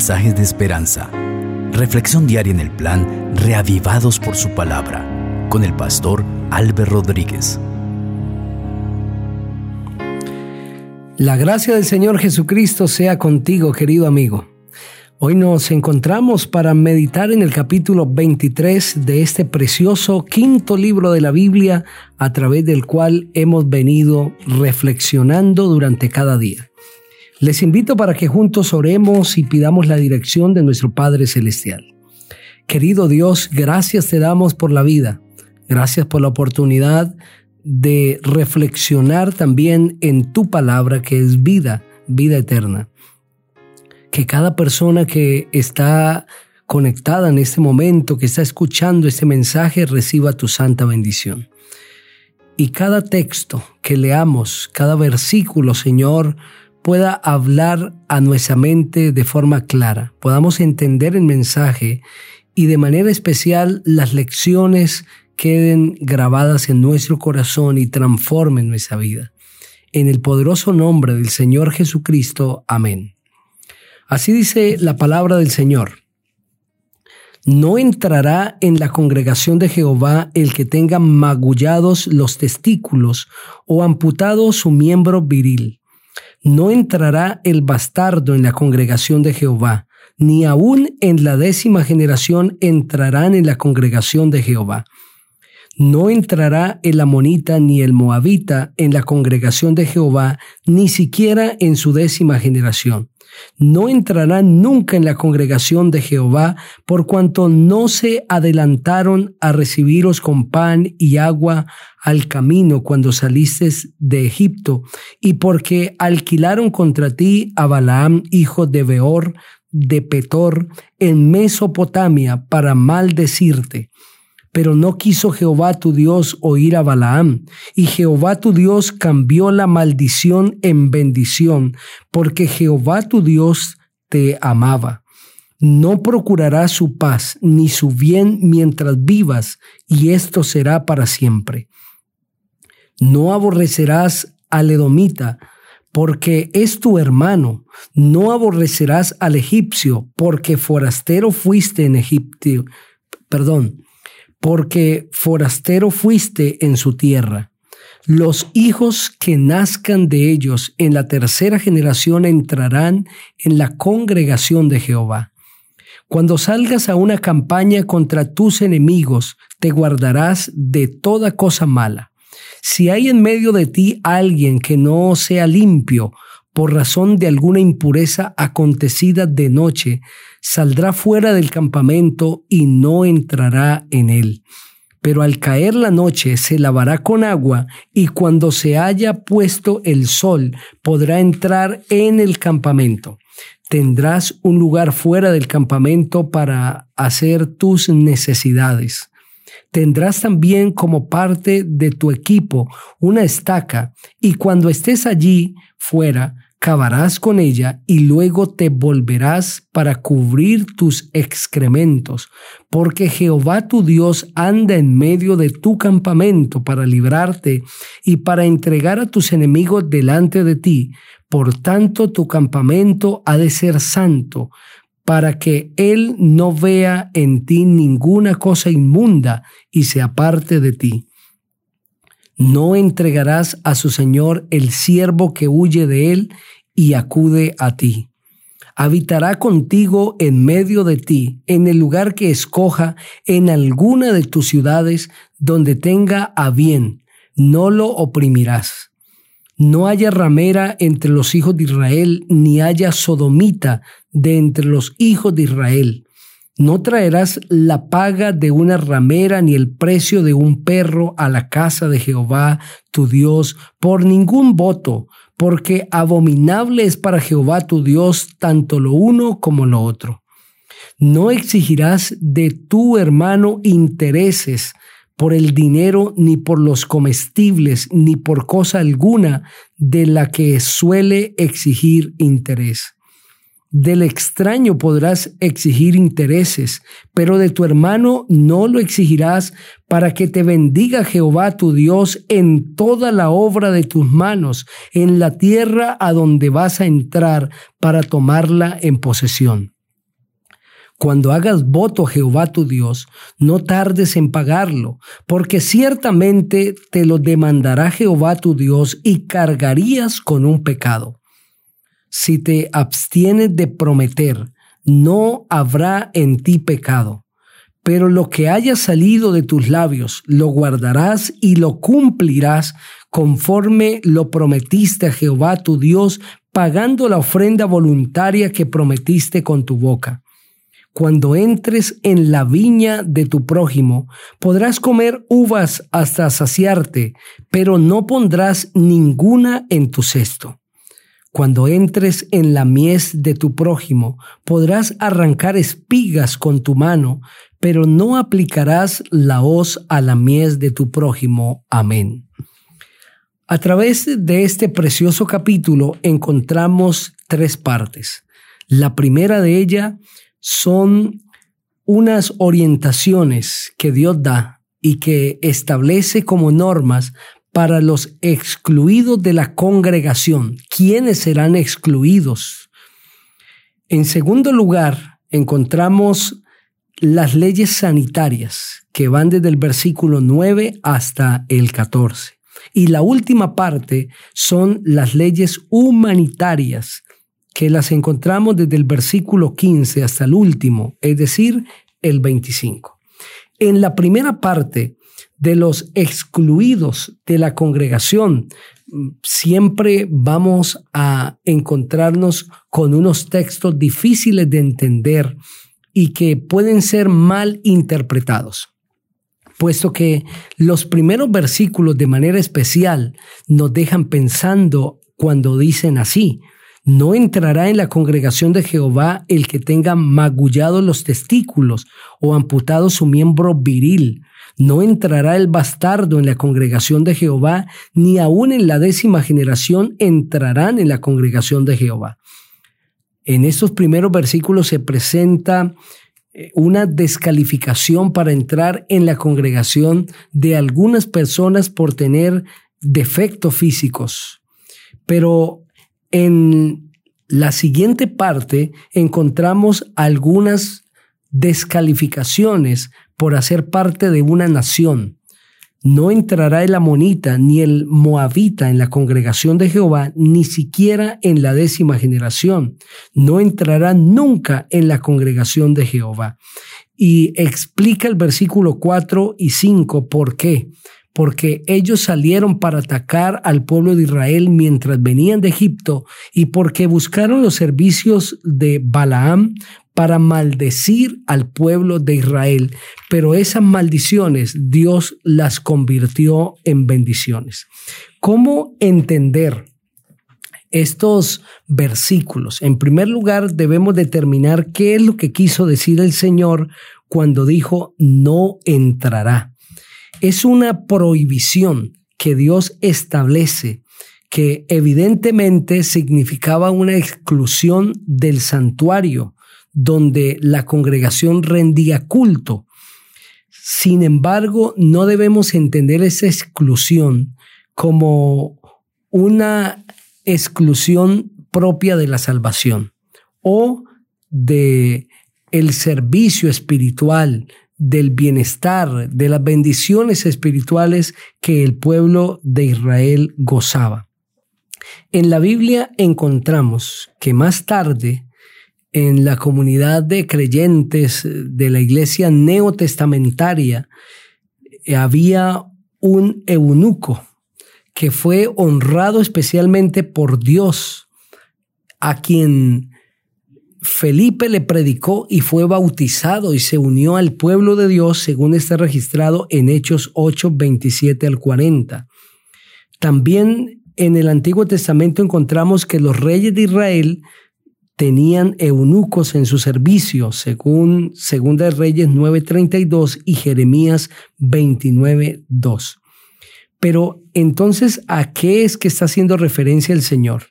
mensajes de esperanza. Reflexión diaria en el plan Reavivados por su palabra con el pastor Álvaro Rodríguez. La gracia del Señor Jesucristo sea contigo, querido amigo. Hoy nos encontramos para meditar en el capítulo 23 de este precioso quinto libro de la Biblia a través del cual hemos venido reflexionando durante cada día. Les invito para que juntos oremos y pidamos la dirección de nuestro Padre Celestial. Querido Dios, gracias te damos por la vida, gracias por la oportunidad de reflexionar también en tu palabra que es vida, vida eterna que cada persona que está conectada en este momento, que está escuchando este mensaje, reciba tu santa bendición. Y cada texto que leamos, cada versículo, Señor, pueda hablar a nuestra mente de forma clara, podamos entender el mensaje y de manera especial las lecciones queden grabadas en nuestro corazón y transformen nuestra vida. En el poderoso nombre del Señor Jesucristo. Amén. Así dice la palabra del Señor. No entrará en la congregación de Jehová el que tenga magullados los testículos o amputado su miembro viril. No entrará el bastardo en la congregación de Jehová, ni aun en la décima generación entrarán en la congregación de Jehová. No entrará el amonita ni el moabita en la congregación de Jehová, ni siquiera en su décima generación no entrarán nunca en la congregación de Jehová, por cuanto no se adelantaron a recibiros con pan y agua al camino cuando saliste de Egipto, y porque alquilaron contra ti a Balaam, hijo de Beor, de Petor, en Mesopotamia, para maldecirte pero no quiso Jehová tu Dios oír a Balaam, y Jehová tu Dios cambió la maldición en bendición, porque Jehová tu Dios te amaba. No procurarás su paz ni su bien mientras vivas, y esto será para siempre. No aborrecerás al edomita, porque es tu hermano. No aborrecerás al egipcio, porque forastero fuiste en Egipto. Perdón, porque forastero fuiste en su tierra. Los hijos que nazcan de ellos en la tercera generación entrarán en la congregación de Jehová. Cuando salgas a una campaña contra tus enemigos, te guardarás de toda cosa mala. Si hay en medio de ti alguien que no sea limpio, por razón de alguna impureza acontecida de noche, saldrá fuera del campamento y no entrará en él. Pero al caer la noche se lavará con agua y cuando se haya puesto el sol podrá entrar en el campamento. Tendrás un lugar fuera del campamento para hacer tus necesidades. Tendrás también como parte de tu equipo una estaca y cuando estés allí fuera, cavarás con ella y luego te volverás para cubrir tus excrementos, porque Jehová tu Dios anda en medio de tu campamento para librarte y para entregar a tus enemigos delante de ti. Por tanto, tu campamento ha de ser santo, para que Él no vea en ti ninguna cosa inmunda y se aparte de ti. No entregarás a su Señor el siervo que huye de él y acude a ti. Habitará contigo en medio de ti, en el lugar que escoja, en alguna de tus ciudades donde tenga a bien. No lo oprimirás. No haya ramera entre los hijos de Israel, ni haya sodomita de entre los hijos de Israel no traerás la paga de una ramera ni el precio de un perro a la casa de Jehová tu Dios por ningún voto, porque abominable es para Jehová tu Dios tanto lo uno como lo otro. No exigirás de tu hermano intereses por el dinero, ni por los comestibles, ni por cosa alguna de la que suele exigir interés del extraño podrás exigir intereses, pero de tu hermano no lo exigirás para que te bendiga Jehová tu Dios en toda la obra de tus manos, en la tierra a donde vas a entrar para tomarla en posesión. Cuando hagas voto Jehová tu Dios, no tardes en pagarlo, porque ciertamente te lo demandará Jehová tu Dios y cargarías con un pecado. Si te abstienes de prometer, no habrá en ti pecado. Pero lo que haya salido de tus labios, lo guardarás y lo cumplirás conforme lo prometiste a Jehová tu Dios, pagando la ofrenda voluntaria que prometiste con tu boca cuando entres en la viña de tu prójimo, podrás comer uvas hasta saciarte, pero no pondrás ninguna en tu cesto. Cuando entres en la mies de tu prójimo, podrás arrancar espigas con tu mano, pero no aplicarás la hoz a la mies de tu prójimo. Amén. A través de este precioso capítulo encontramos tres partes. La primera de ella son unas orientaciones que Dios da y que establece como normas para los excluidos de la congregación. ¿Quiénes serán excluidos? En segundo lugar, encontramos las leyes sanitarias que van desde el versículo 9 hasta el 14. Y la última parte son las leyes humanitarias que las encontramos desde el versículo 15 hasta el último, es decir, el 25. En la primera parte de los excluidos de la congregación, siempre vamos a encontrarnos con unos textos difíciles de entender y que pueden ser mal interpretados puesto que los primeros versículos de manera especial nos dejan pensando cuando dicen así, no entrará en la congregación de Jehová el que tenga magullados los testículos o amputado su miembro viril. No entrará el bastardo en la congregación de Jehová, ni aun en la décima generación entrarán en la congregación de Jehová. En estos primeros versículos se presenta eh, una descalificación para entrar en la congregación de algunas personas por tener defectos físicos. Pero en la siguiente parte encontramos algunas descalificaciones por hacer parte de una nación. No entrará el amonita ni el moabita en la congregación de Jehová, ni siquiera en la décima generación. No entrará nunca en la congregación de Jehová. Y explica el versículo 4 y 5 por qué porque ellos salieron para atacar al pueblo de Israel mientras venían de Egipto y porque buscaron los servicios de Balaam para maldecir al pueblo de Israel. Pero esas maldiciones Dios las convirtió en bendiciones. ¿Cómo entender estos versículos? En primer lugar, debemos determinar qué es lo que quiso decir el Señor cuando dijo no entrará es una prohibición que Dios establece que evidentemente significaba una exclusión del santuario donde la congregación rendía culto. Sin embargo, no debemos entender esa exclusión como una exclusión propia de la salvación o de el servicio espiritual del bienestar, de las bendiciones espirituales que el pueblo de Israel gozaba. En la Biblia encontramos que más tarde, en la comunidad de creyentes de la iglesia neotestamentaria, había un eunuco que fue honrado especialmente por Dios, a quien Felipe le predicó y fue bautizado y se unió al pueblo de Dios según está registrado en Hechos 8, 27 al 40. También en el Antiguo Testamento encontramos que los reyes de Israel tenían eunucos en su servicio, según Segunda de Reyes 9:32 y Jeremías 29:2. Pero entonces, ¿a qué es que está haciendo referencia el Señor?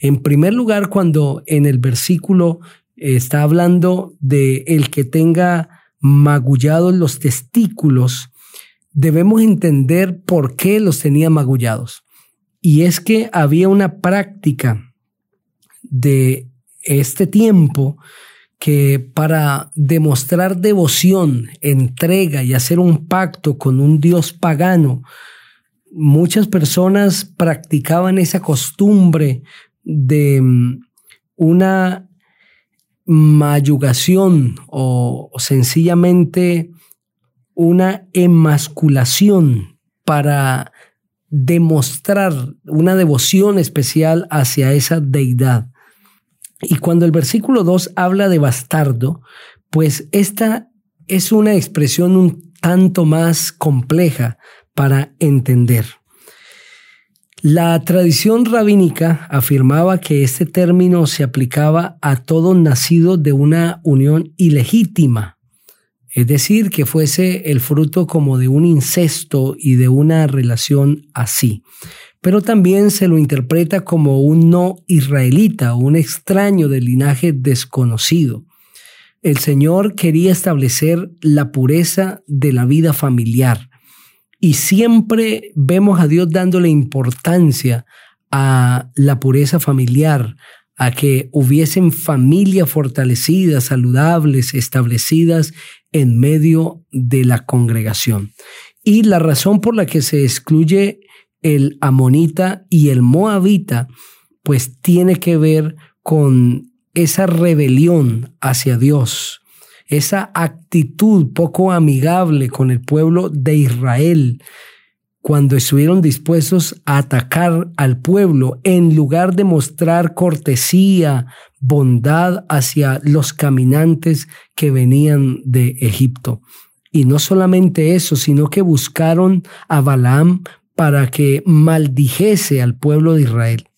En primer lugar, cuando en el versículo está hablando de el que tenga magullados los testículos, debemos entender por qué los tenía magullados. Y es que había una práctica de este tiempo que para demostrar devoción, entrega y hacer un pacto con un dios pagano, muchas personas practicaban esa costumbre de mm, una mayugación o, sencillamente una emasculación para demostrar una devoción especial hacia esa deidad. Y cuando el versículo 2 habla de bastardo, pues esta es una expresión un tanto más compleja para entender. La tradición rabínica afirmaba que este término se aplicaba a todo nacido de una unión ilegítima, es decir, que fuese el fruto como de un incesto y de una relación así. Pero también se lo interpreta como un no israelita, un extraño del linaje desconocido. El Señor quería establecer la pureza de la vida familiar y siempre vemos a Dios dándole importancia a la pureza familiar, a que hubiesen familias fortalecidas, saludables, establecidas en medio de la congregación. Y la razón por la que se excluye el amonita y el moabita, pues tiene que ver con esa rebelión hacia Dios, esa actitud poco amigable con el pueblo de Israel cuando estuvieron dispuestos a atacar al pueblo en lugar de mostrar cortesía, bondad hacia los caminantes que venían de Egipto. Y no solamente eso, sino que buscaron a Balaam para que maldijese al pueblo de Israel.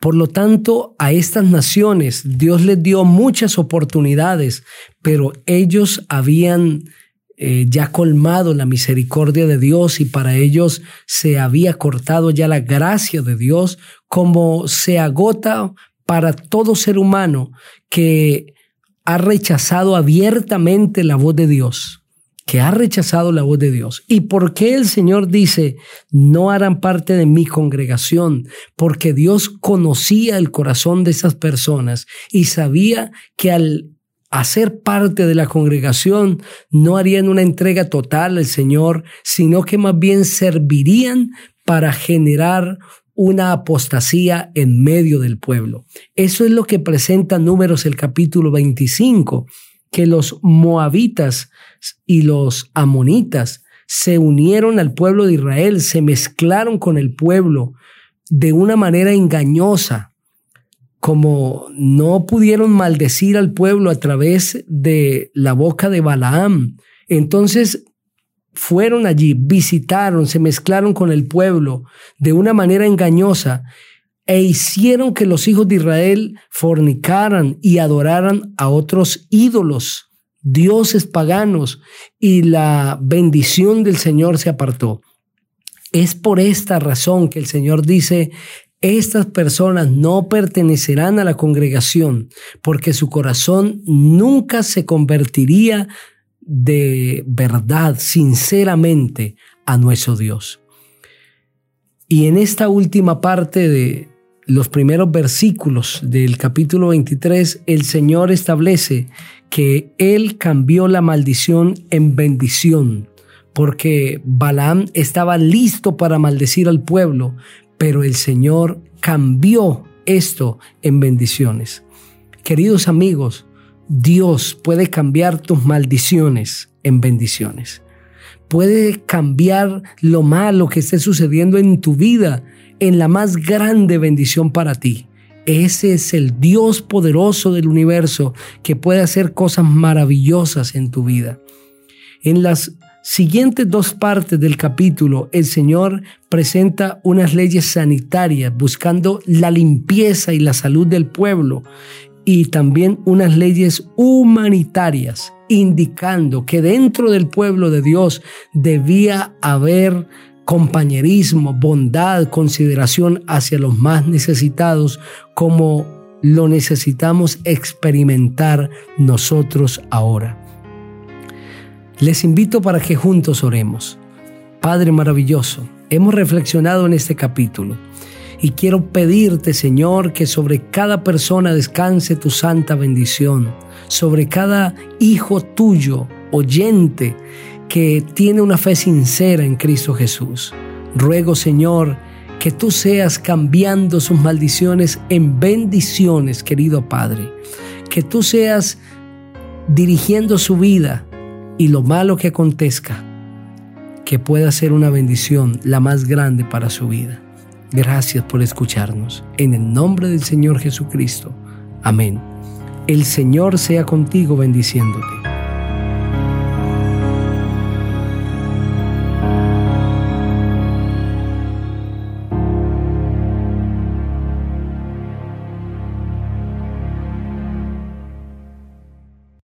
Por lo tanto, a estas naciones Dios les dio muchas oportunidades, pero ellos habían eh, ya colmado la misericordia de Dios y para ellos se había cortado ya la gracia de Dios, como se agota para todo ser humano que ha rechazado abiertamente la voz de Dios que ha rechazado la voz de Dios. ¿Y por qué el Señor dice, no harán parte de mi congregación? Porque Dios conocía el corazón de esas personas y sabía que al hacer parte de la congregación no harían una entrega total al Señor, sino que más bien servirían para generar una apostasía en medio del pueblo. Eso es lo que presenta Números el capítulo 25 que los moabitas y los amonitas se unieron al pueblo de Israel, se mezclaron con el pueblo de una manera engañosa, como no pudieron maldecir al pueblo a través de la boca de Balaam. Entonces fueron allí, visitaron, se mezclaron con el pueblo de una manera engañosa e hicieron que los hijos de Israel fornicaran y adoraran a otros ídolos, dioses paganos, y la bendición del Señor se apartó. Es por esta razón que el Señor dice, estas personas no pertenecerán a la congregación, porque su corazón nunca se convertiría de verdad, sinceramente, a nuestro Dios. Y en esta última parte de, los primeros versículos del capítulo 23, el Señor establece que Él cambió la maldición en bendición, porque Balaam estaba listo para maldecir al pueblo, pero el Señor cambió esto en bendiciones. Queridos amigos, Dios puede cambiar tus maldiciones en bendiciones. Puede cambiar lo malo que esté sucediendo en tu vida en la más grande bendición para ti. Ese es el Dios poderoso del universo que puede hacer cosas maravillosas en tu vida. En las siguientes dos partes del capítulo, el Señor presenta unas leyes sanitarias buscando la limpieza y la salud del pueblo y también unas leyes humanitarias indicando que dentro del pueblo de Dios debía haber compañerismo, bondad, consideración hacia los más necesitados como lo necesitamos experimentar nosotros ahora. Les invito para que juntos oremos. Padre maravilloso, hemos reflexionado en este capítulo Y quiero pedirte, Señor, que sobre cada persona descanse tu santa bendición, sobre cada hijo tuyo, oyente, que tiene una fe sincera en Cristo Jesús. Ruego, Señor, que tú seas cambiando sus maldiciones en bendiciones, querido Padre. Que tú seas dirigiendo su vida y lo malo que acontezca, que pueda ser una bendición la más grande para su vida. Gracias por escucharnos. En el nombre del Señor Jesucristo. Amén. El Señor sea contigo bendiciéndote.